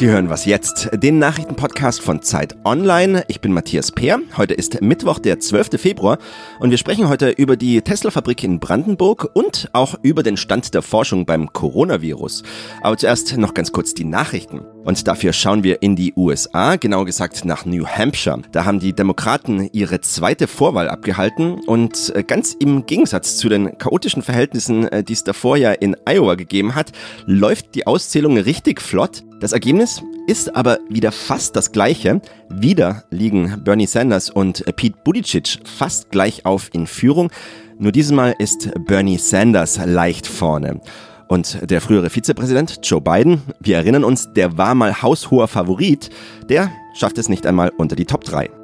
Sie hören was jetzt, den Nachrichtenpodcast von Zeit Online. Ich bin Matthias Peer. Heute ist Mittwoch, der 12. Februar und wir sprechen heute über die Tesla-Fabrik in Brandenburg und auch über den Stand der Forschung beim Coronavirus. Aber zuerst noch ganz kurz die Nachrichten. Und dafür schauen wir in die USA, genau gesagt nach New Hampshire. Da haben die Demokraten ihre zweite Vorwahl abgehalten und äh, ganz im Gegensatz zu den chaotischen Verhältnissen, äh, die es davor ja in Iowa gegeben hat, läuft die Auszählung richtig flott. Das Ergebnis ist aber wieder fast das gleiche. Wieder liegen Bernie Sanders und äh, Pete Buttigieg fast gleich auf in Führung. Nur diesmal ist Bernie Sanders leicht vorne. Und der frühere Vizepräsident Joe Biden, wir erinnern uns, der war mal haushoher Favorit, der schafft es nicht einmal unter die Top 3.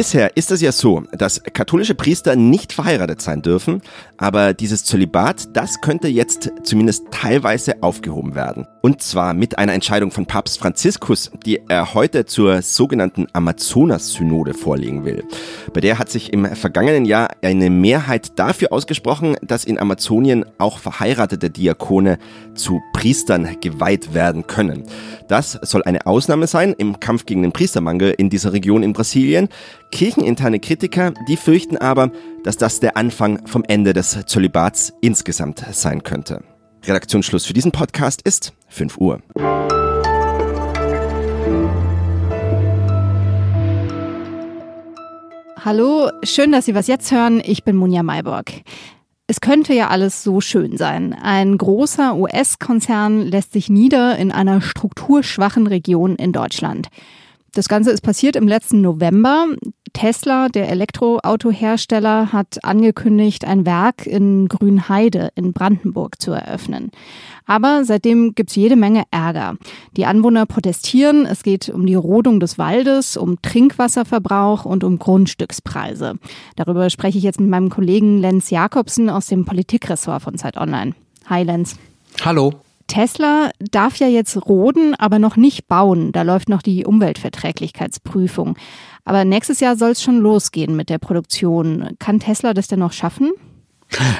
Bisher ist es ja so, dass katholische Priester nicht verheiratet sein dürfen, aber dieses Zölibat, das könnte jetzt zumindest teilweise aufgehoben werden. Und zwar mit einer Entscheidung von Papst Franziskus, die er heute zur sogenannten Amazonas-Synode vorlegen will. Bei der hat sich im vergangenen Jahr eine Mehrheit dafür ausgesprochen, dass in Amazonien auch verheiratete Diakone zu Priestern geweiht werden können. Das soll eine Ausnahme sein im Kampf gegen den Priestermangel in dieser Region in Brasilien. Kircheninterne Kritiker, die fürchten aber, dass das der Anfang vom Ende des Zölibats insgesamt sein könnte. Redaktionsschluss für diesen Podcast ist 5 Uhr. Hallo, schön, dass Sie was jetzt hören. Ich bin Munja Mayborg. Es könnte ja alles so schön sein. Ein großer US-Konzern lässt sich nieder in einer strukturschwachen Region in Deutschland. Das Ganze ist passiert im letzten November. Tesla, der Elektroautohersteller, hat angekündigt, ein Werk in Grünheide in Brandenburg zu eröffnen. Aber seitdem gibt's jede Menge Ärger. Die Anwohner protestieren. Es geht um die Rodung des Waldes, um Trinkwasserverbrauch und um Grundstückspreise. Darüber spreche ich jetzt mit meinem Kollegen Lenz Jakobsen aus dem Politikressort von Zeit Online. Hi Lenz. Hallo. Tesla darf ja jetzt roden, aber noch nicht bauen. Da läuft noch die Umweltverträglichkeitsprüfung. Aber nächstes Jahr soll es schon losgehen mit der Produktion. Kann Tesla das denn noch schaffen?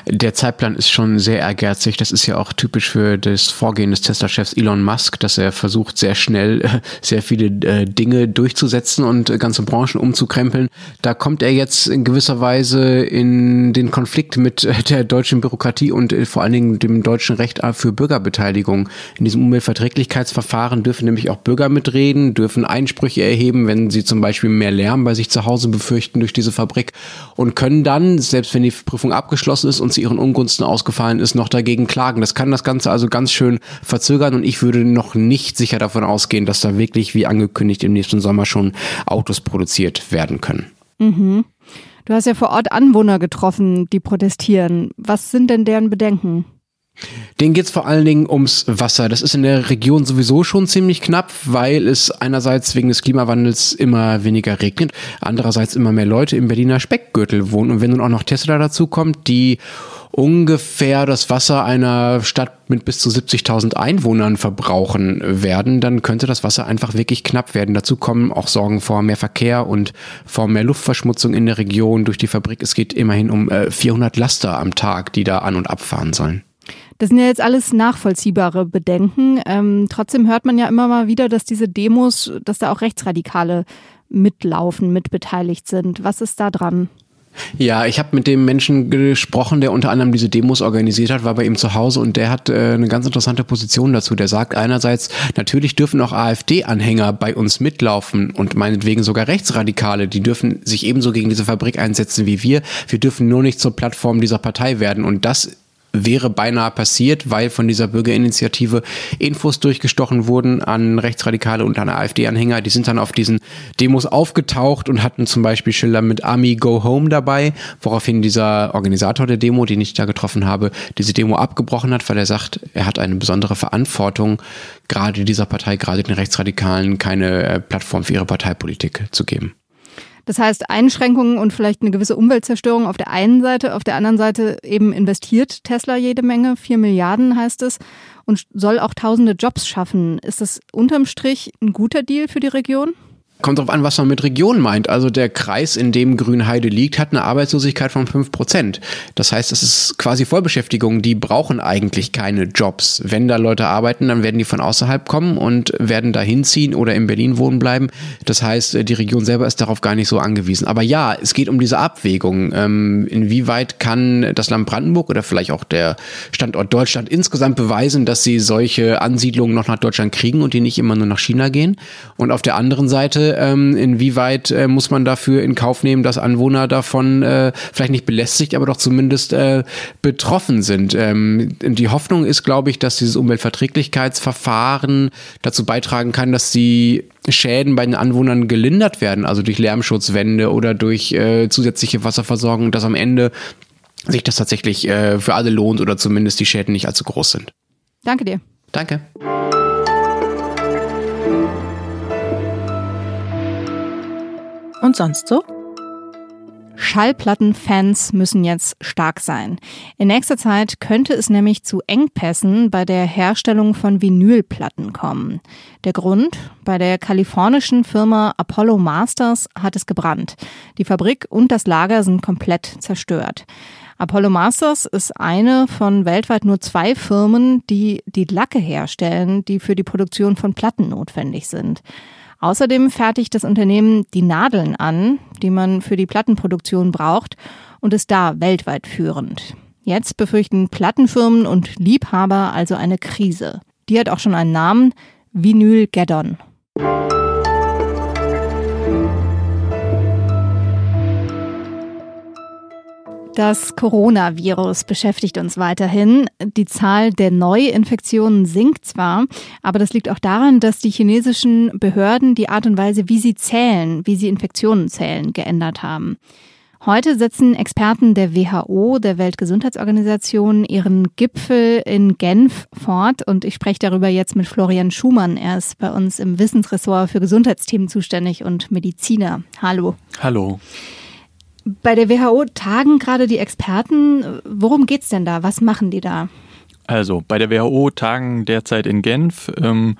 Der Zeitplan ist schon sehr ehrgeizig. Das ist ja auch typisch für das Vorgehen des Tesla-Chefs Elon Musk, dass er versucht, sehr schnell äh, sehr viele äh, Dinge durchzusetzen und ganze Branchen umzukrempeln. Da kommt er jetzt in gewisser Weise in den Konflikt mit äh, der deutschen Bürokratie und vor allen Dingen dem deutschen Recht für Bürgerbeteiligung. In diesem Umweltverträglichkeitsverfahren dürfen nämlich auch Bürger mitreden, dürfen Einsprüche erheben, wenn sie zum Beispiel mehr Lärm bei sich zu Hause befürchten durch diese Fabrik und können dann, selbst wenn die Prüfung abgeschlossen abgeschlossen ist und zu ihren Ungunsten ausgefallen ist, noch dagegen klagen. Das kann das Ganze also ganz schön verzögern und ich würde noch nicht sicher davon ausgehen, dass da wirklich, wie angekündigt, im nächsten Sommer schon Autos produziert werden können. Mhm. Du hast ja vor Ort Anwohner getroffen, die protestieren. Was sind denn deren Bedenken? Den geht es vor allen Dingen ums Wasser. Das ist in der Region sowieso schon ziemlich knapp, weil es einerseits wegen des Klimawandels immer weniger regnet, andererseits immer mehr Leute im Berliner Speckgürtel wohnen. Und wenn nun auch noch Tesla dazu kommt, die ungefähr das Wasser einer Stadt mit bis zu 70.000 Einwohnern verbrauchen werden, dann könnte das Wasser einfach wirklich knapp werden. Dazu kommen auch Sorgen vor mehr Verkehr und vor mehr Luftverschmutzung in der Region durch die Fabrik. Es geht immerhin um 400 äh, Laster am Tag, die da an und abfahren sollen. Das sind ja jetzt alles nachvollziehbare Bedenken. Ähm, trotzdem hört man ja immer mal wieder, dass diese Demos, dass da auch Rechtsradikale mitlaufen, mitbeteiligt sind. Was ist da dran? Ja, ich habe mit dem Menschen gesprochen, der unter anderem diese Demos organisiert hat, war bei ihm zu Hause und der hat äh, eine ganz interessante Position dazu. Der sagt einerseits, natürlich dürfen auch AfD-Anhänger bei uns mitlaufen und meinetwegen sogar Rechtsradikale, die dürfen sich ebenso gegen diese Fabrik einsetzen wie wir. Wir dürfen nur nicht zur Plattform dieser Partei werden und das wäre beinahe passiert, weil von dieser Bürgerinitiative Infos durchgestochen wurden an Rechtsradikale und an AfD-Anhänger. Die sind dann auf diesen Demos aufgetaucht und hatten zum Beispiel Schilder mit Army Go Home dabei, woraufhin dieser Organisator der Demo, den ich da getroffen habe, diese Demo abgebrochen hat, weil er sagt, er hat eine besondere Verantwortung, gerade dieser Partei, gerade den Rechtsradikalen, keine äh, Plattform für ihre Parteipolitik zu geben. Das heißt, Einschränkungen und vielleicht eine gewisse Umweltzerstörung auf der einen Seite, auf der anderen Seite eben investiert Tesla jede Menge, vier Milliarden heißt es, und soll auch tausende Jobs schaffen. Ist das unterm Strich ein guter Deal für die Region? Kommt darauf an, was man mit Region meint. Also der Kreis, in dem Grünheide liegt, hat eine Arbeitslosigkeit von 5%. Das heißt, es ist quasi Vollbeschäftigung. Die brauchen eigentlich keine Jobs. Wenn da Leute arbeiten, dann werden die von außerhalb kommen und werden da hinziehen oder in Berlin wohnen bleiben. Das heißt, die Region selber ist darauf gar nicht so angewiesen. Aber ja, es geht um diese Abwägung. Ähm, inwieweit kann das Land Brandenburg oder vielleicht auch der Standort Deutschland insgesamt beweisen, dass sie solche Ansiedlungen noch nach Deutschland kriegen und die nicht immer nur nach China gehen? Und auf der anderen Seite ähm, inwieweit äh, muss man dafür in Kauf nehmen, dass Anwohner davon äh, vielleicht nicht belästigt, aber doch zumindest äh, betroffen sind. Ähm, die Hoffnung ist, glaube ich, dass dieses Umweltverträglichkeitsverfahren dazu beitragen kann, dass die Schäden bei den Anwohnern gelindert werden, also durch Lärmschutzwände oder durch äh, zusätzliche Wasserversorgung, dass am Ende sich das tatsächlich äh, für alle lohnt oder zumindest die Schäden nicht allzu groß sind. Danke dir. Danke. Und sonst so? Schallplattenfans müssen jetzt stark sein. In nächster Zeit könnte es nämlich zu Engpässen bei der Herstellung von Vinylplatten kommen. Der Grund? Bei der kalifornischen Firma Apollo Masters hat es gebrannt. Die Fabrik und das Lager sind komplett zerstört. Apollo Masters ist eine von weltweit nur zwei Firmen, die die Lacke herstellen, die für die Produktion von Platten notwendig sind. Außerdem fertigt das Unternehmen die Nadeln an, die man für die Plattenproduktion braucht und ist da weltweit führend. Jetzt befürchten Plattenfirmen und Liebhaber also eine Krise. Die hat auch schon einen Namen, Vinyl Geddon. Das Coronavirus beschäftigt uns weiterhin. Die Zahl der Neuinfektionen sinkt zwar, aber das liegt auch daran, dass die chinesischen Behörden die Art und Weise, wie sie zählen, wie sie Infektionen zählen, geändert haben. Heute setzen Experten der WHO, der Weltgesundheitsorganisation, ihren Gipfel in Genf fort und ich spreche darüber jetzt mit Florian Schumann. Er ist bei uns im Wissensressort für Gesundheitsthemen zuständig und Mediziner. Hallo. Hallo. Bei der WHO tagen gerade die Experten. Worum geht es denn da? Was machen die da? Also bei der WHO tagen derzeit in Genf ähm,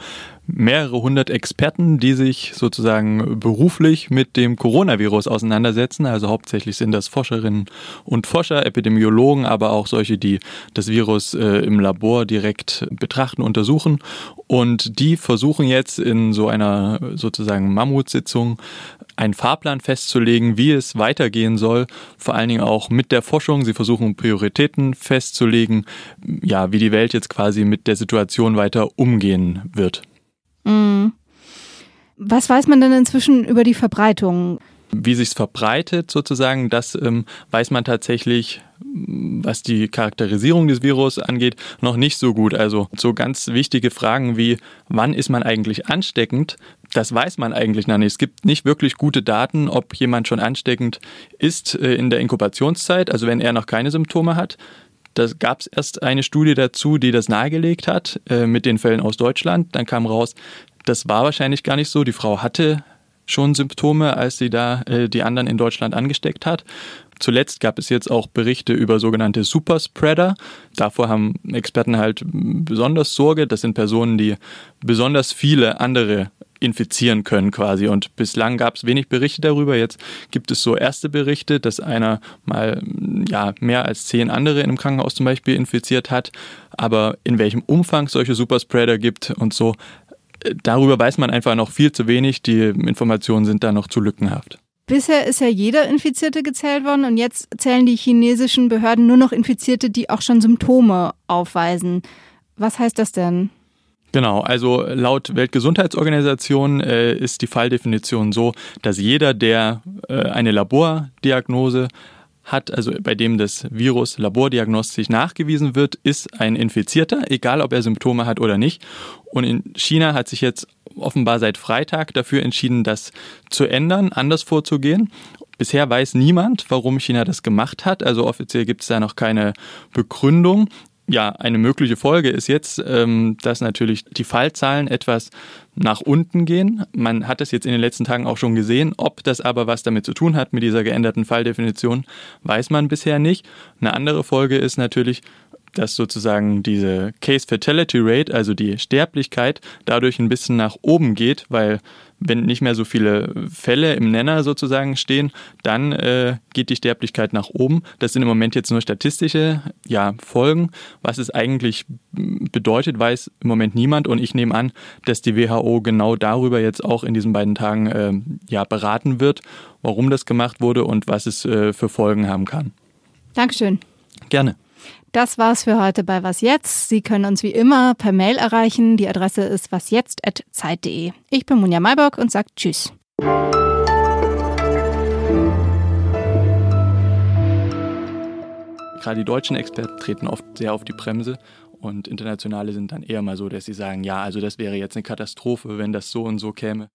mehrere hundert Experten, die sich sozusagen beruflich mit dem Coronavirus auseinandersetzen. Also hauptsächlich sind das Forscherinnen und Forscher, Epidemiologen, aber auch solche, die das Virus äh, im Labor direkt betrachten, untersuchen. Und die versuchen jetzt in so einer sozusagen Mammutsitzung einen Fahrplan festzulegen, wie es weitergehen soll, vor allen Dingen auch mit der Forschung. Sie versuchen Prioritäten festzulegen, ja, wie die Welt jetzt quasi mit der Situation weiter umgehen wird. Mhm. Was weiß man denn inzwischen über die Verbreitung? Wie sich es verbreitet sozusagen, das ähm, weiß man tatsächlich, was die Charakterisierung des Virus angeht, noch nicht so gut. Also so ganz wichtige Fragen wie, wann ist man eigentlich ansteckend, das weiß man eigentlich noch nicht. Es gibt nicht wirklich gute Daten, ob jemand schon ansteckend ist äh, in der Inkubationszeit, also wenn er noch keine Symptome hat. Da gab es erst eine Studie dazu, die das nahegelegt hat, äh, mit den Fällen aus Deutschland. Dann kam raus, das war wahrscheinlich gar nicht so. Die Frau hatte schon Symptome, als sie da äh, die anderen in Deutschland angesteckt hat. Zuletzt gab es jetzt auch Berichte über sogenannte Superspreader. Davor haben Experten halt besonders Sorge. Das sind Personen, die besonders viele andere infizieren können quasi. Und bislang gab es wenig Berichte darüber. Jetzt gibt es so erste Berichte, dass einer mal ja, mehr als zehn andere in einem Krankenhaus zum Beispiel infiziert hat. Aber in welchem Umfang solche Superspreader gibt und so, äh, darüber weiß man einfach noch viel zu wenig. Die Informationen sind da noch zu lückenhaft. Bisher ist ja jeder Infizierte gezählt worden und jetzt zählen die chinesischen Behörden nur noch Infizierte, die auch schon Symptome aufweisen. Was heißt das denn? Genau, also laut Weltgesundheitsorganisation äh, ist die Falldefinition so, dass jeder, der äh, eine Labordiagnose hat, also bei dem das Virus labordiagnostisch nachgewiesen wird, ist ein Infizierter, egal ob er Symptome hat oder nicht. Und in China hat sich jetzt offenbar seit Freitag dafür entschieden, das zu ändern, anders vorzugehen. Bisher weiß niemand, warum China das gemacht hat. Also offiziell gibt es da noch keine Begründung ja, eine mögliche Folge ist jetzt, ähm, dass natürlich die Fallzahlen etwas nach unten gehen. Man hat es jetzt in den letzten Tagen auch schon gesehen. Ob das aber was damit zu tun hat mit dieser geänderten Falldefinition, weiß man bisher nicht. Eine andere Folge ist natürlich, dass sozusagen diese Case Fatality Rate, also die Sterblichkeit, dadurch ein bisschen nach oben geht, weil wenn nicht mehr so viele Fälle im Nenner sozusagen stehen, dann äh, geht die Sterblichkeit nach oben. Das sind im Moment jetzt nur statistische ja, Folgen. Was es eigentlich bedeutet, weiß im Moment niemand. Und ich nehme an, dass die WHO genau darüber jetzt auch in diesen beiden Tagen äh, ja, beraten wird, warum das gemacht wurde und was es äh, für Folgen haben kann. Dankeschön. Gerne. Das war's für heute bei Was Jetzt. Sie können uns wie immer per Mail erreichen. Die Adresse ist wasjetzt.zeit.de. Ich bin Munja Maybock und sage Tschüss. Gerade die deutschen Experten treten oft sehr auf die Bremse und internationale sind dann eher mal so, dass sie sagen, ja, also das wäre jetzt eine Katastrophe, wenn das so und so käme.